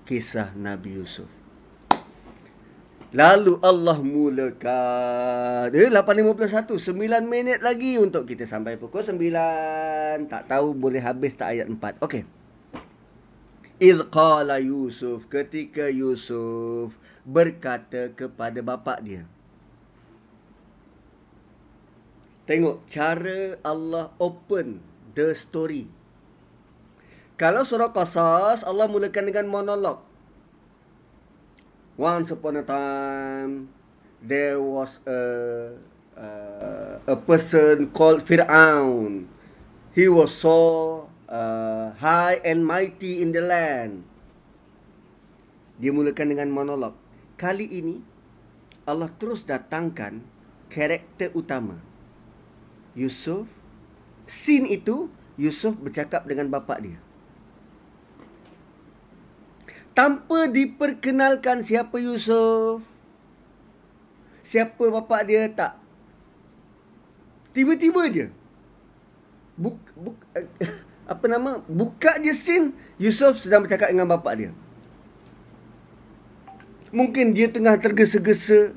A: kisah Nabi Yusuf. Lalu Allah mulakan. Eh, 8.51. 9 minit lagi untuk kita sampai pukul 9. Tak tahu boleh habis tak ayat 4. Okey. Idh qala Yusuf. Ketika Yusuf berkata kepada bapa dia. Tengok cara Allah open the story. Kalau surah Qasas, Allah mulakan dengan monolog. Once upon a time, there was a uh, a person called Fir'aun. He was so uh, high and mighty in the land. Dia mulakan dengan monolog. Kali ini Allah terus datangkan karakter utama. Yusuf. Scene itu Yusuf bercakap dengan bapa dia. Tanpa diperkenalkan siapa Yusuf. Siapa bapa dia tak. Tiba-tiba je. Buk, buk, (laughs) apa nama? Buka je scene Yusuf sedang bercakap dengan bapa dia. Mungkin dia tengah tergesa-gesa.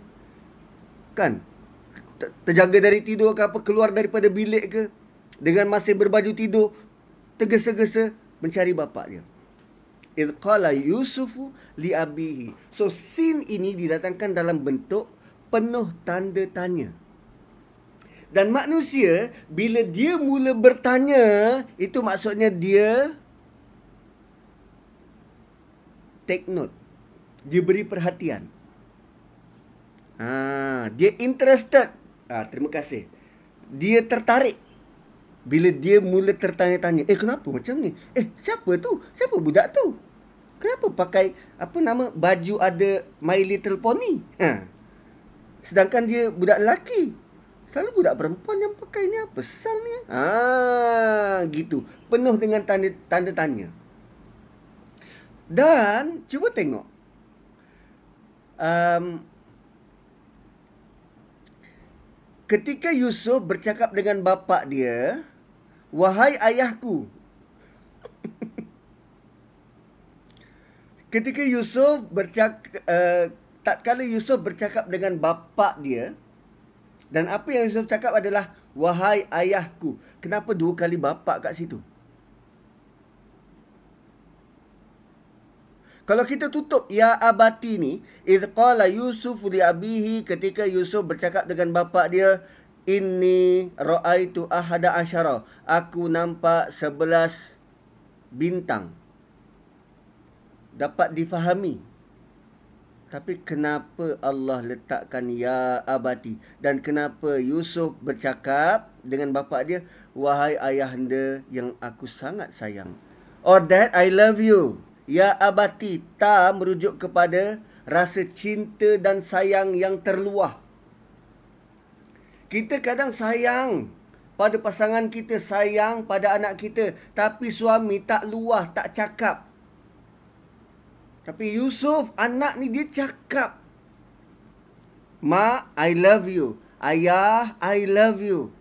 A: Kan? Terjaga dari tidur ke apa keluar daripada bilik ke dengan masih berbaju tidur tergesa-gesa mencari bapa dia. Id qala yusufu li abihi. So scene ini didatangkan dalam bentuk penuh tanda tanya dan manusia bila dia mula bertanya itu maksudnya dia take note dia beri perhatian. Ah, dia interested. Ah, terima kasih. Dia tertarik. Bila dia mula tertanya-tanya, "Eh, kenapa macam ni? Eh, siapa tu? Siapa budak tu? Kenapa pakai apa nama baju ada My Little Pony?" Ha. Sedangkan dia budak lelaki. Selalu budak perempuan yang pakai ni apa? Sal ni. Ah, gitu. Penuh dengan tanda tanda tanya. Dan cuba tengok um, ketika Yusuf bercakap dengan bapa dia, wahai ayahku. (laughs) ketika Yusuf bercakap uh, tatkala Yusuf bercakap dengan bapa dia dan apa yang Yusuf cakap adalah wahai ayahku. Kenapa dua kali bapa kat situ? Kalau kita tutup ya abati ni, iz qala Yusuf li abihi ketika Yusuf bercakap dengan bapa dia, inni raaitu ahada asyara. Aku nampak sebelas bintang. Dapat difahami. Tapi kenapa Allah letakkan ya abati dan kenapa Yusuf bercakap dengan bapa dia, wahai ayahanda yang aku sangat sayang. Or that I love you. Ya abati ta merujuk kepada rasa cinta dan sayang yang terluah. Kita kadang sayang pada pasangan kita, sayang pada anak kita, tapi suami tak luah, tak cakap. Tapi Yusuf, anak ni dia cakap. Ma, I love you. Ayah, I love you.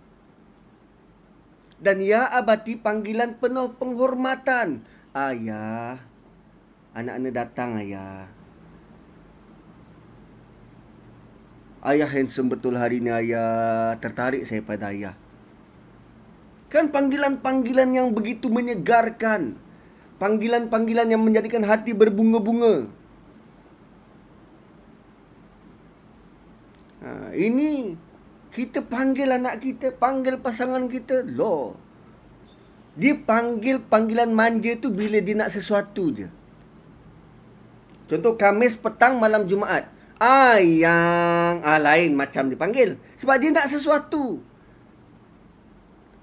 A: Dan ya abati panggilan penuh penghormatan. Ayah, Anak-anak datang ayah. Ayah handsome betul hari ni ayah. Tertarik saya pada ayah. Kan panggilan-panggilan yang begitu menyegarkan. Panggilan-panggilan yang menjadikan hati berbunga-bunga. Ha, ini kita panggil anak kita, panggil pasangan kita. Loh. Dia panggil panggilan manja tu bila dia nak sesuatu je. Contoh Kamis petang malam Jumaat. Ah yang ah, lain macam dipanggil. Sebab dia nak sesuatu.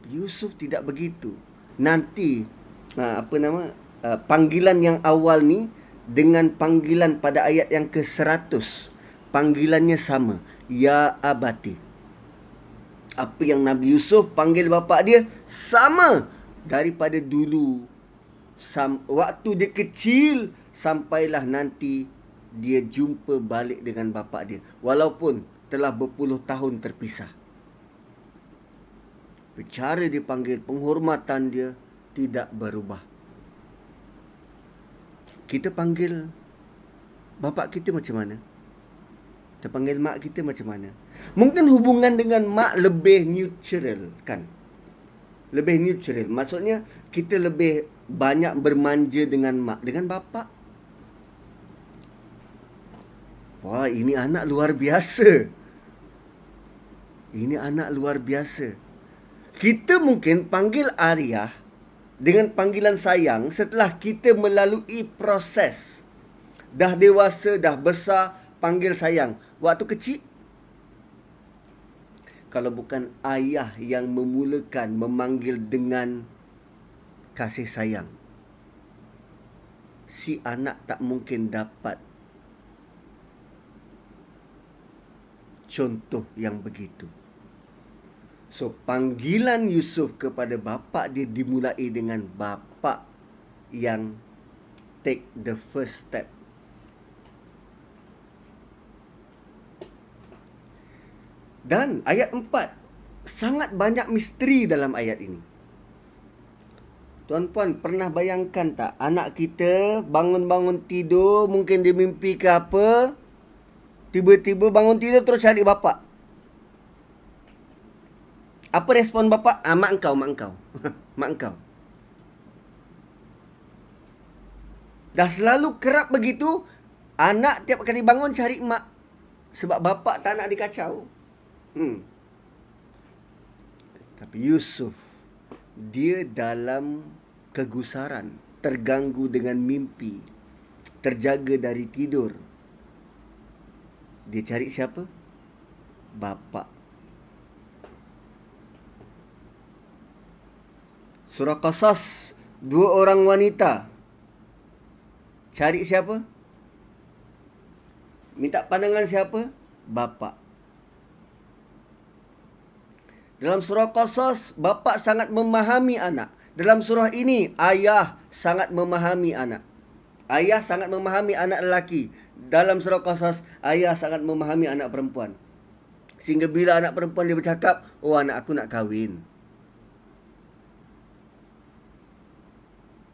A: Yusuf tidak begitu. Nanti ah, apa nama ah, panggilan yang awal ni dengan panggilan pada ayat yang ke-100. Panggilannya sama. Ya abati. Apa yang Nabi Yusuf panggil bapa dia sama daripada dulu. Sam, waktu dia kecil sampailah nanti dia jumpa balik dengan bapa dia walaupun telah berpuluh tahun terpisah cara dia panggil penghormatan dia tidak berubah kita panggil bapa kita macam mana? Kita panggil mak kita macam mana? Mungkin hubungan dengan mak lebih neutral kan? Lebih neutral. Maksudnya kita lebih banyak bermanja dengan mak. Dengan bapa Wah, ini anak luar biasa. Ini anak luar biasa. Kita mungkin panggil Arya dengan panggilan sayang setelah kita melalui proses. Dah dewasa, dah besar, panggil sayang. Waktu kecil, kalau bukan ayah yang memulakan memanggil dengan kasih sayang. Si anak tak mungkin dapat contoh yang begitu. So panggilan Yusuf kepada bapa dia dimulai dengan bapa yang take the first step. Dan ayat empat sangat banyak misteri dalam ayat ini. Tuan-puan pernah bayangkan tak anak kita bangun-bangun tidur mungkin dia mimpi ke apa tiba-tiba bangun tidur terus cari bapa. Apa respon bapa? Ah, mak engkau, mak engkau. (laughs) mak engkau. Dah selalu kerap begitu, anak tiap kali bangun cari mak. Sebab bapa tak nak dikacau. Hmm. Tapi Yusuf, dia dalam kegusaran, terganggu dengan mimpi, terjaga dari tidur. Dia cari siapa? Bapa. Surah Qasas, dua orang wanita Cari siapa? Minta pandangan siapa? Bapa. Dalam surah Qasas, bapa sangat memahami anak. Dalam surah ini, ayah sangat memahami anak. Ayah sangat memahami anak lelaki. Dalam surah Qasas, ayah sangat memahami anak perempuan. Sehingga bila anak perempuan dia bercakap, oh anak aku nak kahwin.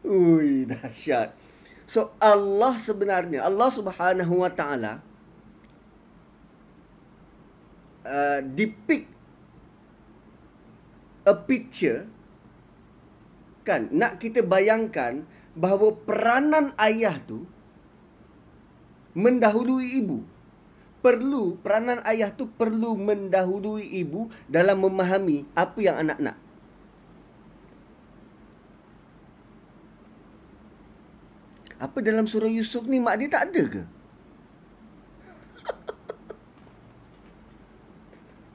A: Ui, (laughs) dahsyat. So Allah sebenarnya Allah Subhanahu Wa Taala uh, depict a picture kan nak kita bayangkan bahawa peranan ayah tu mendahului ibu perlu peranan ayah tu perlu mendahului ibu dalam memahami apa yang anak nak Apa dalam surah Yusuf ni mak dia tak ada ke?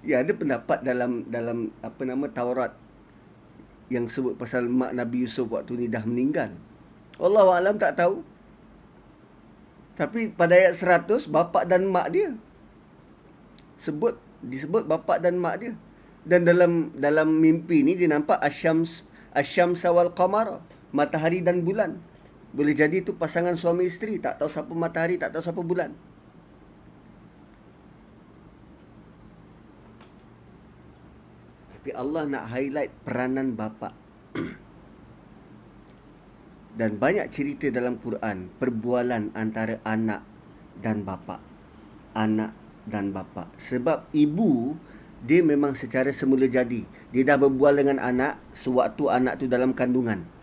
A: (laughs) ya ada pendapat dalam dalam apa nama Taurat yang sebut pasal mak Nabi Yusuf waktu ni dah meninggal. Allah alam tak tahu. Tapi pada ayat 100 bapa dan mak dia sebut disebut bapa dan mak dia. Dan dalam dalam mimpi ni dia nampak asyams asyams wal qamar matahari dan bulan. Boleh jadi itu pasangan suami isteri Tak tahu siapa matahari Tak tahu siapa bulan. Tapi Allah nak highlight peranan bapa (clears throat) Dan banyak cerita dalam Quran Perbualan antara anak dan bapa Anak dan bapa Sebab ibu Dia memang secara semula jadi. Dia dah berbual dengan anak Sewaktu anak tu dalam kandungan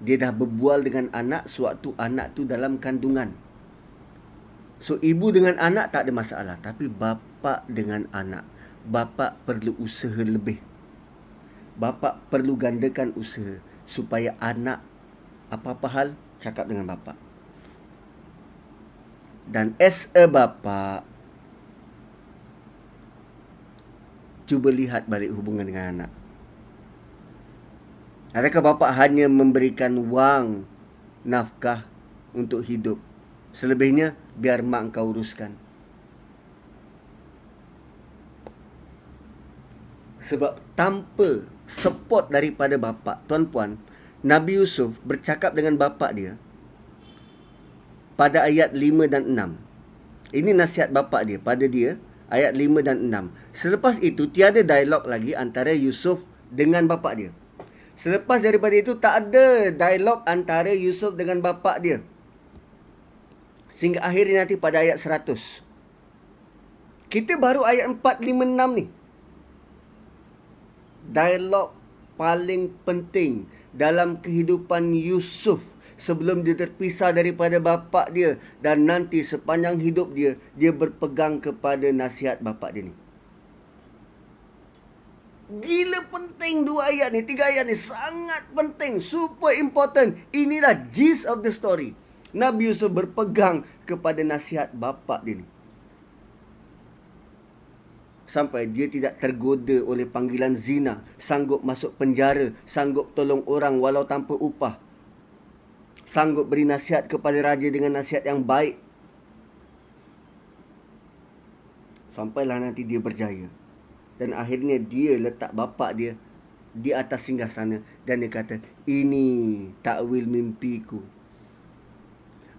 A: dia dah berbual dengan anak sewaktu anak tu dalam kandungan. So ibu dengan anak tak ada masalah tapi bapa dengan anak bapa perlu usaha lebih. Bapa perlu gandakan usaha supaya anak apa-apa hal cakap dengan bapa. Dan as a bapa cuba lihat balik hubungan dengan anak. Adakah bapa hanya memberikan wang nafkah untuk hidup? Selebihnya biar mak kau uruskan. Sebab tanpa support daripada bapa, tuan-puan, Nabi Yusuf bercakap dengan bapa dia pada ayat 5 dan 6. Ini nasihat bapa dia pada dia ayat 5 dan 6. Selepas itu tiada dialog lagi antara Yusuf dengan bapa dia. Selepas daripada itu tak ada dialog antara Yusuf dengan bapa dia. Sehingga akhirnya nanti pada ayat 100. Kita baru ayat 4, 5, 6 ni. Dialog paling penting dalam kehidupan Yusuf sebelum dia terpisah daripada bapa dia dan nanti sepanjang hidup dia dia berpegang kepada nasihat bapa dia ni. Gila penting dua ayat ni, tiga ayat ni sangat penting, super important. Inilah gist of the story. Nabi Yusuf berpegang kepada nasihat bapa dia ni. sampai dia tidak tergoda oleh panggilan zina, sanggup masuk penjara, sanggup tolong orang walau tanpa upah. Sanggup beri nasihat kepada raja dengan nasihat yang baik. Sampailah nanti dia berjaya. Dan akhirnya dia letak bapak dia di atas singgah sana dan dia kata, "Ini takwil mimpiku."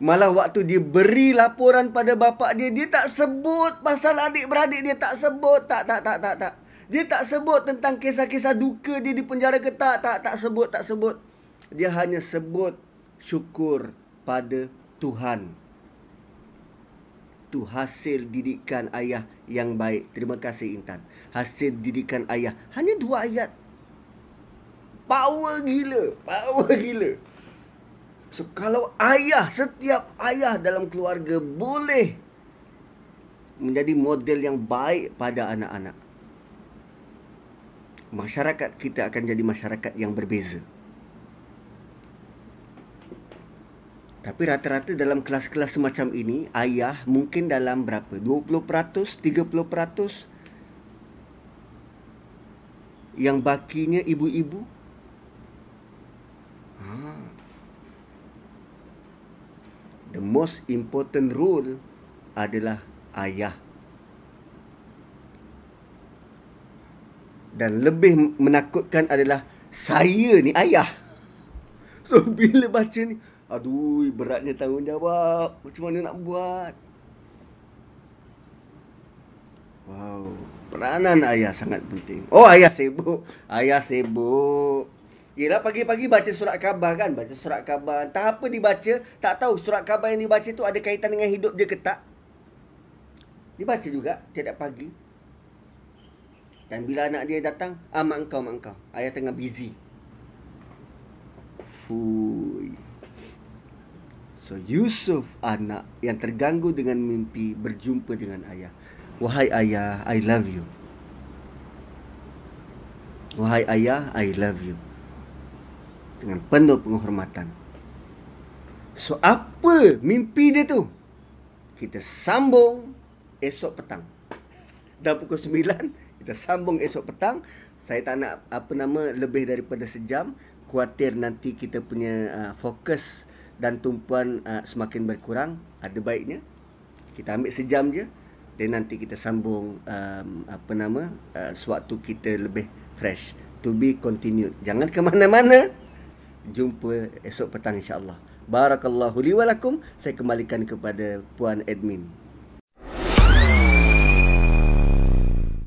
A: Malah waktu dia beri laporan pada bapa dia, dia tak sebut pasal adik-beradik dia tak sebut. Tak, tak, tak, tak, tak. Dia tak sebut tentang kisah-kisah duka dia di penjara ke tak. Tak, tak sebut, tak sebut. Dia hanya sebut syukur pada Tuhan. Itu hasil didikan ayah yang baik. Terima kasih Intan. Hasil didikan ayah. Hanya dua ayat. Power gila. Power (laughs) gila. So kalau ayah, setiap ayah dalam keluarga boleh menjadi model yang baik pada anak-anak. Masyarakat kita akan jadi masyarakat yang berbeza. Tapi rata-rata dalam kelas-kelas semacam ini, ayah mungkin dalam berapa? 20%, 30%? Yang bakinya ibu-ibu? Haa the most important role adalah ayah. Dan lebih menakutkan adalah saya ni ayah. (laughs) So bila baca ni, aduh beratnya tanggungjawab. Macam mana nak buat? Wow, peranan ayah sangat penting. Oh ayah sibuk, ayah sibuk. Yelah pagi-pagi baca surat khabar kan Baca surat khabar Tak apa dibaca Tak tahu surat khabar yang dibaca tu Ada kaitan dengan hidup dia ke tak Dibaca juga Tiap-tiap pagi Dan bila anak dia datang Ah mak engkau, mak engkau Ayah tengah busy Fui. So Yusuf anak yang terganggu dengan mimpi berjumpa dengan ayah. Wahai ayah, I love you. Wahai ayah, I love you dengan penuh penghormatan. So apa mimpi dia tu? Kita sambung esok petang. Dah pukul 9, kita sambung esok petang. Saya tak nak apa nama lebih daripada sejam. Kuatir nanti kita punya uh, fokus dan tumpuan uh, semakin berkurang. Ada baiknya kita ambil sejam je dan nanti kita sambung um, apa nama uh, sewaktu kita lebih fresh to be continued. Jangan ke mana-mana jumpa esok petang insya-Allah. Barakallahu li wa lakum. Saya kembalikan kepada puan admin.